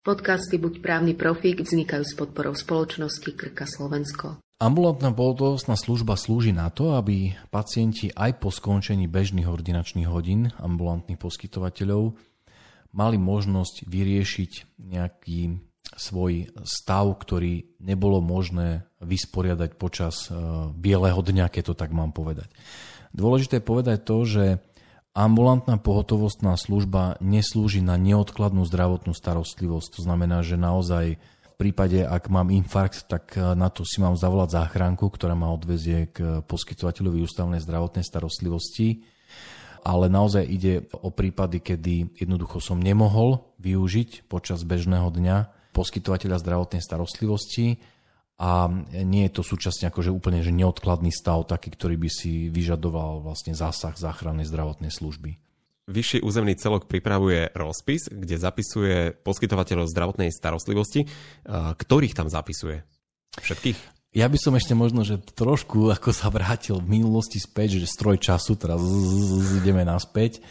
Podcasty Buď právny profík vznikajú s podporou spoločnosti Krka Slovensko. Ambulantná pohotovostná služba slúži na to, aby pacienti aj po skončení bežných ordinačných hodín ambulantných poskytovateľov mali možnosť vyriešiť nejaký svoj stav, ktorý nebolo možné vysporiadať počas e, bieleho dňa, keď to tak mám povedať. Dôležité je povedať to, že Ambulantná pohotovostná služba neslúži na neodkladnú zdravotnú starostlivosť. To znamená, že naozaj v prípade, ak mám infarkt, tak eh, na to si mám zavolať záchranku, ktorá ma odvezie k poskytovateľovi ústavnej zdravotnej starostlivosti. Ale naozaj ide o prípady, kedy jednoducho som nemohol využiť počas bežného dňa poskytovateľa zdravotnej starostlivosti a nie je to súčasne akože úplne že neodkladný stav, taký, ktorý by si vyžadoval vlastne zásah záchrannej zdravotnej služby. Vyšší územný celok pripravuje rozpis, kde zapisuje poskytovateľov zdravotnej starostlivosti. Ktorých tam zapisuje? Všetkých? Ja by som ešte možno, že trošku ako sa vrátil v minulosti späť, že stroj času, teraz ideme naspäť,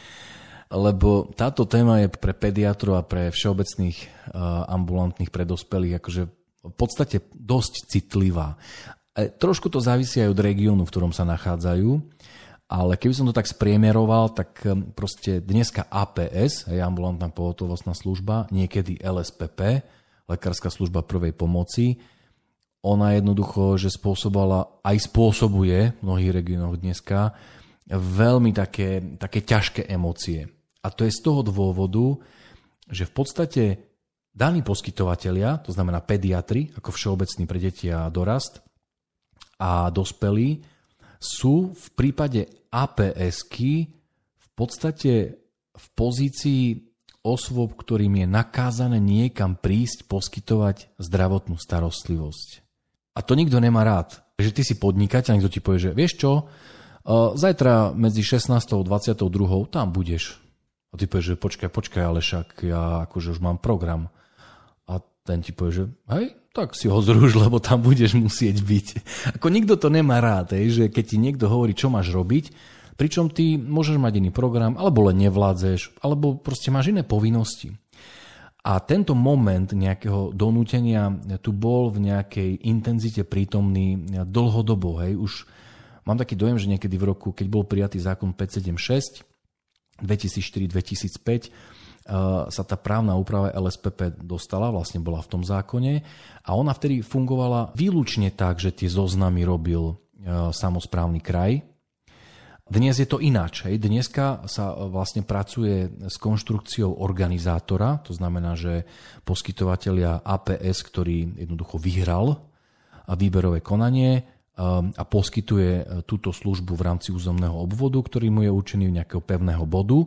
lebo táto téma je pre pediatrov a pre všeobecných ambulantných predospelých akože v podstate dosť citlivá. E, trošku to závisí aj od regiónu, v ktorom sa nachádzajú, ale keby som to tak spriemeroval, tak e, proste dneska APS, je ambulantná pohotovostná služba, niekedy LSPP, lekárska služba prvej pomoci, ona jednoducho, že spôsobala, aj spôsobuje v mnohých regiónoch dneska veľmi také, také ťažké emócie. A to je z toho dôvodu, že v podstate daní poskytovateľia, to znamená pediatri, ako všeobecný pre deti a dorast, a dospelí, sú v prípade APS-ky v podstate v pozícii osôb, ktorým je nakázané niekam prísť poskytovať zdravotnú starostlivosť. A to nikto nemá rád. Že ty si podnikateľ, niekto ti povie, že vieš čo, e, zajtra medzi 16. a 22. tam budeš. A ty povieš, že počkaj, počkaj, ale však ja akože už mám program ten ti povie, že hej, tak si ho zruž, lebo tam budeš musieť byť. Ako nikto to nemá rád, hej, že keď ti niekto hovorí, čo máš robiť, pričom ty môžeš mať iný program, alebo len nevládzeš, alebo proste máš iné povinnosti. A tento moment nejakého donútenia tu bol v nejakej intenzite prítomný dlhodobo. Hej. Už mám taký dojem, že niekedy v roku, keď bol prijatý zákon 576, 2004-2005, Eh, sa tá právna úprava LSPP dostala, vlastne bola v tom zákone a ona vtedy fungovala výlučne tak, že tie zoznamy robil eh, samozprávny kraj. Dnes je to ináč. Hej. Dneska sa eh, vlastne pracuje s konštrukciou organizátora, to znamená, že poskytovateľia APS, ktorý jednoducho vyhral výberové konanie a poskytuje túto službu v rámci územného obvodu, ktorý mu je určený v nejakého pevného bodu,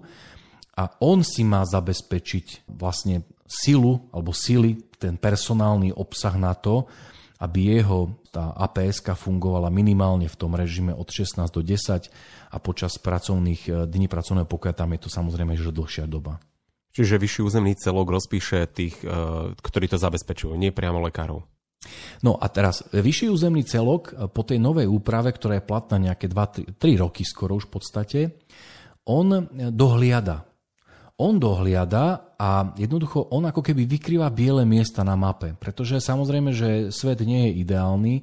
a on si má zabezpečiť vlastne silu alebo sily, ten personálny obsah na to, aby jeho tá aps fungovala minimálne v tom režime od 16 do 10 a počas pracovných e, dní pracovného pokoja tam je to samozrejme že dlhšia doba. Čiže vyšší územný celok rozpíše tých, e, ktorí to zabezpečujú, nie priamo lekárov. No a teraz vyšší územný celok e, po tej novej úprave, ktorá je platná nejaké 2-3 roky skoro už v podstate, on dohliada on dohliada a jednoducho on ako keby vykrýva biele miesta na mape, pretože samozrejme, že svet nie je ideálny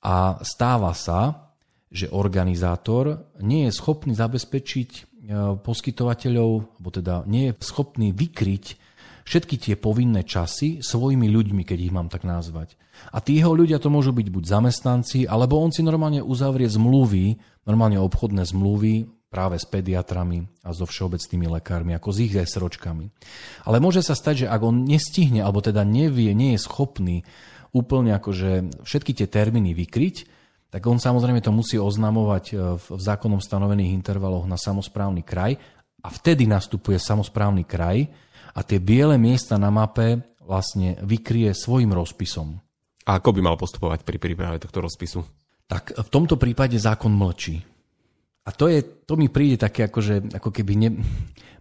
a stáva sa, že organizátor nie je schopný zabezpečiť e, poskytovateľov, alebo teda nie je schopný vykryť všetky tie povinné časy svojimi ľuďmi, keď ich mám tak nazvať. A tí jeho ľudia to môžu byť buď zamestnanci, alebo on si normálne uzavrie zmluvy, normálne obchodné zmluvy práve s pediatrami a so všeobecnými lekármi, ako s ich SROčkami. Ale môže sa stať, že ak on nestihne, alebo teda nevie, nie je schopný úplne akože všetky tie termíny vykryť, tak on samozrejme to musí oznamovať e, v zákonom stanovených intervaloch na samozprávny kraj a vtedy nastupuje samozprávny kraj a tie biele miesta na mape vlastne vykrie svojim rozpisom. A ako by mal postupovať pri príprave tohto rozpisu? Tak v tomto prípade zákon mlčí. A to, je, to mi príde také akože, ako keby ne,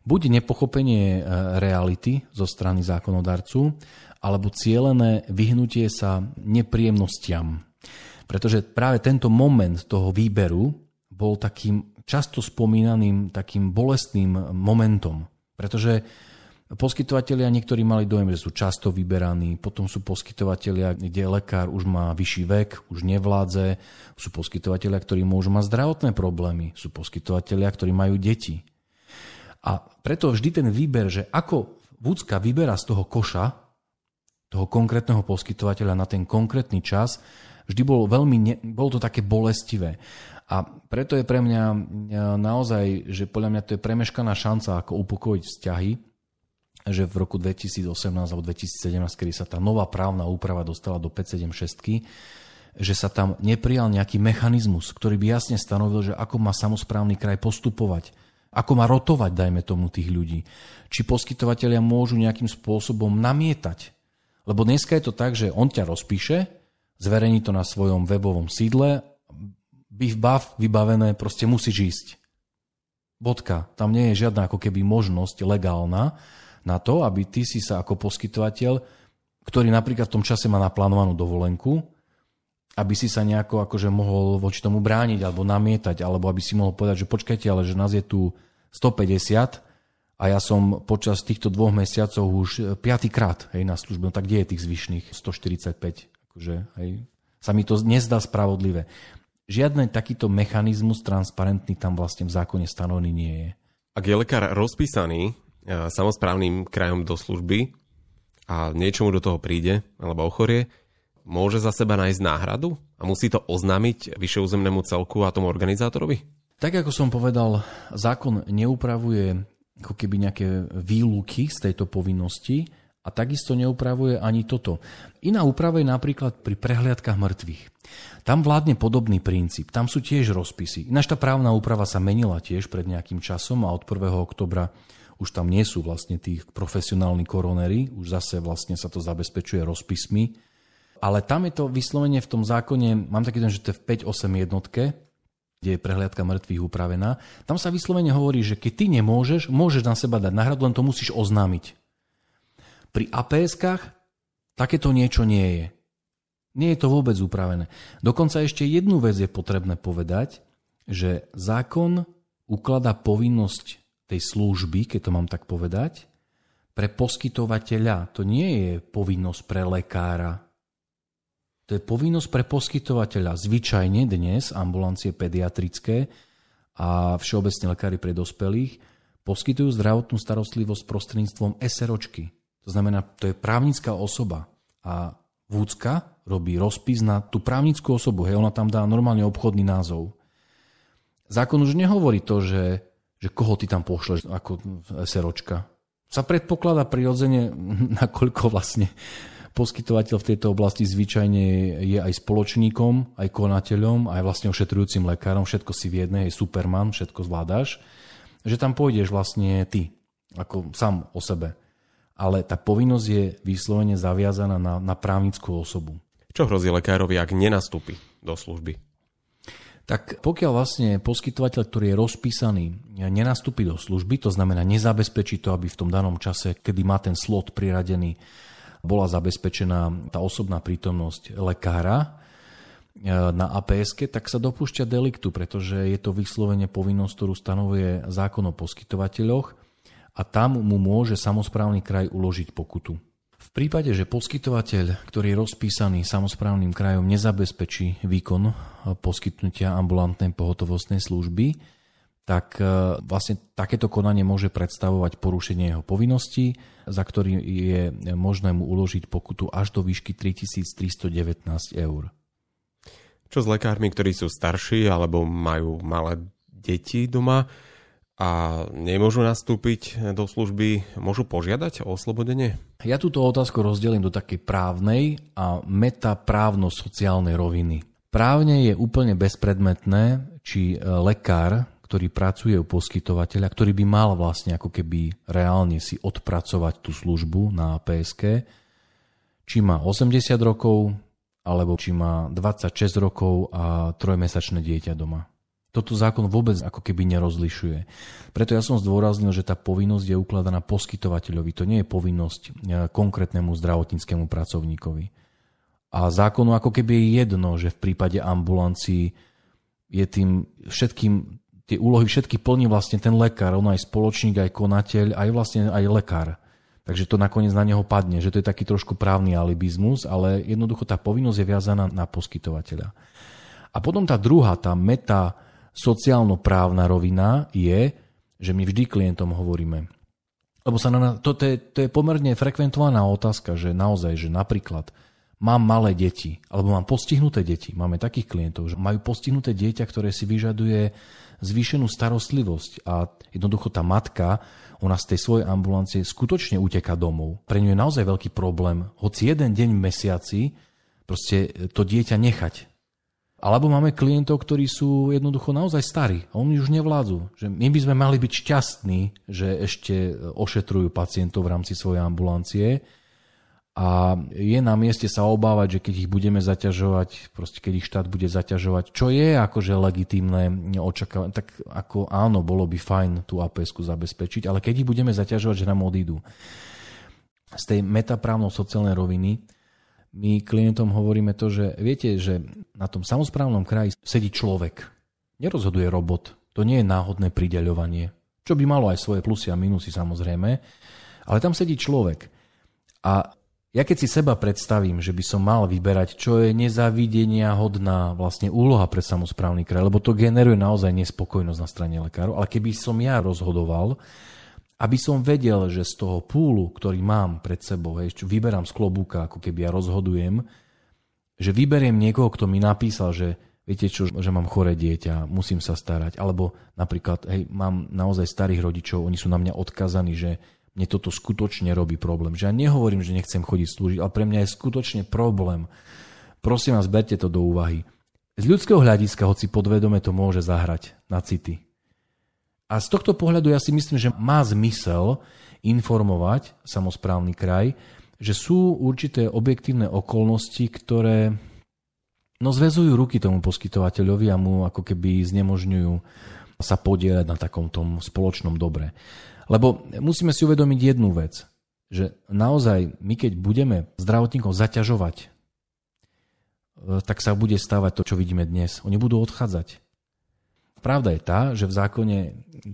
buď nepochopenie e, reality zo strany zákonodarcu, alebo cieľené vyhnutie sa nepríjemnostiam. Pretože práve tento moment toho výberu bol takým často spomínaným takým bolestným momentom. Pretože Poskytovateľia niektorí mali dojem, že sú často vyberaní, potom sú poskytovateľia, kde lekár už má vyšší vek, už nevládze, sú poskytovateľia, ktorí môžu mať zdravotné problémy, sú poskytovateľia, ktorí majú deti. A preto vždy ten výber, že ako Vúcka vyberá z toho koša, toho konkrétneho poskytovateľa na ten konkrétny čas, vždy bol veľmi, ne, bolo to také bolestivé. A preto je pre mňa naozaj, že podľa mňa to je premeškaná šanca, ako upokojiť vzťahy, že v roku 2018 alebo 2017, kedy sa tá nová právna úprava dostala do 576, že sa tam neprijal nejaký mechanizmus, ktorý by jasne stanovil, že ako má samozprávny kraj postupovať, ako má rotovať, dajme tomu, tých ľudí. Či poskytovateľia môžu nejakým spôsobom namietať. Lebo dneska je to tak, že on ťa rozpíše, zverejní to na svojom webovom sídle, biv bav, vybavené, proste musíš ísť. Bodka. Tam nie je žiadna ako keby možnosť legálna, na to, aby ty si sa ako poskytovateľ, ktorý napríklad v tom čase má naplánovanú dovolenku, aby si sa nejako akože mohol voči tomu brániť alebo namietať, alebo aby si mohol povedať, že počkajte, ale že nás je tu 150 a ja som počas týchto dvoch mesiacov už piatýkrát hej, na službe, no tak kde je tých zvyšných 145? Akože, hej, sa mi to nezdá spravodlivé. Žiadny takýto mechanizmus transparentný tam vlastne v zákone stanovený nie je. Ak je lekár rozpísaný samozprávnym krajom do služby a niečomu do toho príde alebo ochorie, môže za seba nájsť náhradu a musí to oznámiť vyššeúzemnému celku a tomu organizátorovi? Tak ako som povedal, zákon neupravuje ako keby nejaké výluky z tejto povinnosti a takisto neupravuje ani toto. Iná úprava je napríklad pri prehliadkách mŕtvych. Tam vládne podobný princíp, tam sú tiež rozpisy. Ináč tá právna úprava sa menila tiež pred nejakým časom a od 1. oktobra už tam nie sú vlastne tí profesionálni koronery, už zase vlastne sa to zabezpečuje rozpismi. Ale tam je to vyslovene v tom zákone, mám taký ten, že to je v 5-8 jednotke, kde je prehliadka mŕtvych upravená. Tam sa vyslovene hovorí, že keď ty nemôžeš, môžeš na seba dať náhradu, len to musíš oznámiť. Pri APS-kách takéto niečo nie je. Nie je to vôbec upravené. Dokonca ešte jednu vec je potrebné povedať, že zákon ukladá povinnosť tej služby, keď to mám tak povedať, pre poskytovateľa. To nie je povinnosť pre lekára. To je povinnosť pre poskytovateľa. Zvyčajne dnes ambulancie pediatrické a všeobecne lekári pre dospelých poskytujú zdravotnú starostlivosť prostredníctvom SROčky. To znamená, to je právnická osoba. A Vúcka robí rozpis na tú právnickú osobu. Hej, ona tam dá normálne obchodný názov. Zákon už nehovorí to, že že koho ty tam pošleš ako SROčka. Sa predpokladá prirodzene, nakoľko vlastne poskytovateľ v tejto oblasti zvyčajne je aj spoločníkom, aj konateľom, aj vlastne ošetrujúcim lekárom, všetko si v jednej, je superman, všetko zvládaš, že tam pôjdeš vlastne ty, ako sám o sebe. Ale tá povinnosť je vyslovene zaviazaná na, na právnickú osobu. Čo hrozí lekárovi, ak nenastúpi do služby? Tak pokiaľ vlastne poskytovateľ, ktorý je rozpísaný, nenastúpi do služby, to znamená nezabezpečí to, aby v tom danom čase, kedy má ten slot priradený, bola zabezpečená tá osobná prítomnosť lekára e, na aps tak sa dopúšťa deliktu, pretože je to vyslovene povinnosť, ktorú stanovuje zákon o poskytovateľoch a tam mu môže samozprávny kraj uložiť pokutu. V prípade, že poskytovateľ, ktorý je rozpísaný samozprávnym krajom, nezabezpečí výkon poskytnutia ambulantnej pohotovostnej služby, tak e, vlastne takéto konanie môže predstavovať porušenie jeho povinností, za ktorý je možné mu uložiť pokutu až do výšky 3319 eur. Čo s lekármi, ktorí sú starší alebo majú malé deti doma? A nemôžu nastúpiť do služby, môžu požiadať o oslobodenie? Ja túto otázku rozdelím do takej právnej a metaprávno-sociálnej roviny. Právne je úplne bezpredmetné, či e, lekár, ktorý pracuje u poskytovateľa, ktorý by mal vlastne ako keby reálne si odpracovať tú službu na PSK, či má 80 rokov, alebo či má 26 rokov a trojmesačné dieťa doma. Toto zákon vôbec ako keby nerozlišuje. Preto ja som zdôraznil, že tá povinnosť je ukladaná poskytovateľovi. To nie je povinnosť e, konkrétnemu zdravotníckému pracovníkovi. A zákonu ako keby je jedno, že v prípade ambulancií je tým všetkým, tie úlohy všetky plní vlastne ten lekár, on aj spoločník, aj konateľ, aj vlastne aj lekár. Takže to nakoniec na neho padne, že to je taký trošku právny alibizmus, ale jednoducho tá povinnosť je viazaná na poskytovateľa. A potom tá druhá, tá meta sociálno-právna rovina je, že my vždy klientom hovoríme, lebo sa na, to, to, je, to je pomerne frekventovaná otázka, že naozaj, že napríklad mám malé deti, alebo mám postihnuté deti. Máme takých klientov, že majú postihnuté dieťa, ktoré si vyžaduje zvýšenú starostlivosť a jednoducho tá matka, ona z tej svojej ambulancie skutočne uteka domov. Pre ňu je naozaj veľký problém, hoci jeden deň v mesiaci proste to dieťa nechať. Alebo máme klientov, ktorí sú jednoducho naozaj starí a oni už nevládzu. Že my by sme mali byť šťastní, že ešte ošetrujú pacientov v rámci svojej ambulancie, a je na mieste sa obávať, že keď ich budeme zaťažovať, proste keď ich štát bude zaťažovať, čo je akože legitímne očakávať, tak ako áno, bolo by fajn tú aps zabezpečiť, ale keď ich budeme zaťažovať, že nám odídu. Z tej metaprávno sociálnej roviny my klientom hovoríme to, že viete, že na tom samozprávnom kraji sedí človek. Nerozhoduje robot. To nie je náhodné prideľovanie. Čo by malo aj svoje plusy a minusy samozrejme. Ale tam sedí človek. A ja keď si seba predstavím, že by som mal vyberať, čo je nezavidenia hodná vlastne úloha pre samozprávny kraj, lebo to generuje naozaj nespokojnosť na strane lekárov, ale keby som ja rozhodoval, aby som vedel, že z toho púlu, ktorý mám pred sebou, hej, čo vyberám z klobúka, ako keby ja rozhodujem, že vyberiem niekoho, kto mi napísal, že viete čo, že mám choré dieťa, musím sa starať, alebo napríklad, hej, mám naozaj starých rodičov, oni sú na mňa odkazaní, že mne toto skutočne robí problém. Že ja nehovorím, že nechcem chodiť slúžiť, ale pre mňa je skutočne problém. Prosím vás, berte to do úvahy. Z ľudského hľadiska, hoci podvedome to môže zahrať na city. A z tohto pohľadu ja si myslím, že má zmysel informovať samozprávny kraj, že sú určité objektívne okolnosti, ktoré no zväzujú ruky tomu poskytovateľovi a mu ako keby znemožňujú sa podielať na takom tom spoločnom dobre. Lebo musíme si uvedomiť jednu vec, že naozaj my keď budeme zdravotníkov zaťažovať, e, tak sa bude stávať to, čo vidíme dnes. Oni budú odchádzať. Pravda je tá, že v zákone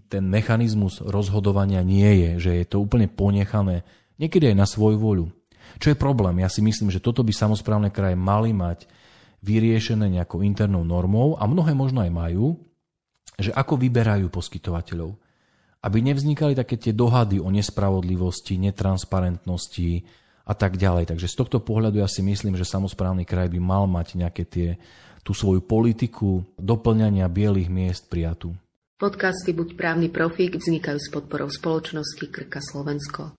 ten mechanizmus rozhodovania nie je, že je to úplne ponechané niekedy aj na svoju voľu. Čo je problém? Ja si myslím, že toto by samozprávne kraje mali mať vyriešené nejakou internou normou a mnohé možno aj majú, že ako vyberajú poskytovateľov aby nevznikali také tie dohady o nespravodlivosti, netransparentnosti a tak ďalej. Takže z tohto pohľadu ja si myslím, že samozprávny kraj by mal mať nejaké tie, tú svoju politiku doplňania bielých miest prijatú. Podcasty Buď právny profík vznikajú s podporou spoločnosti Krka Slovensko.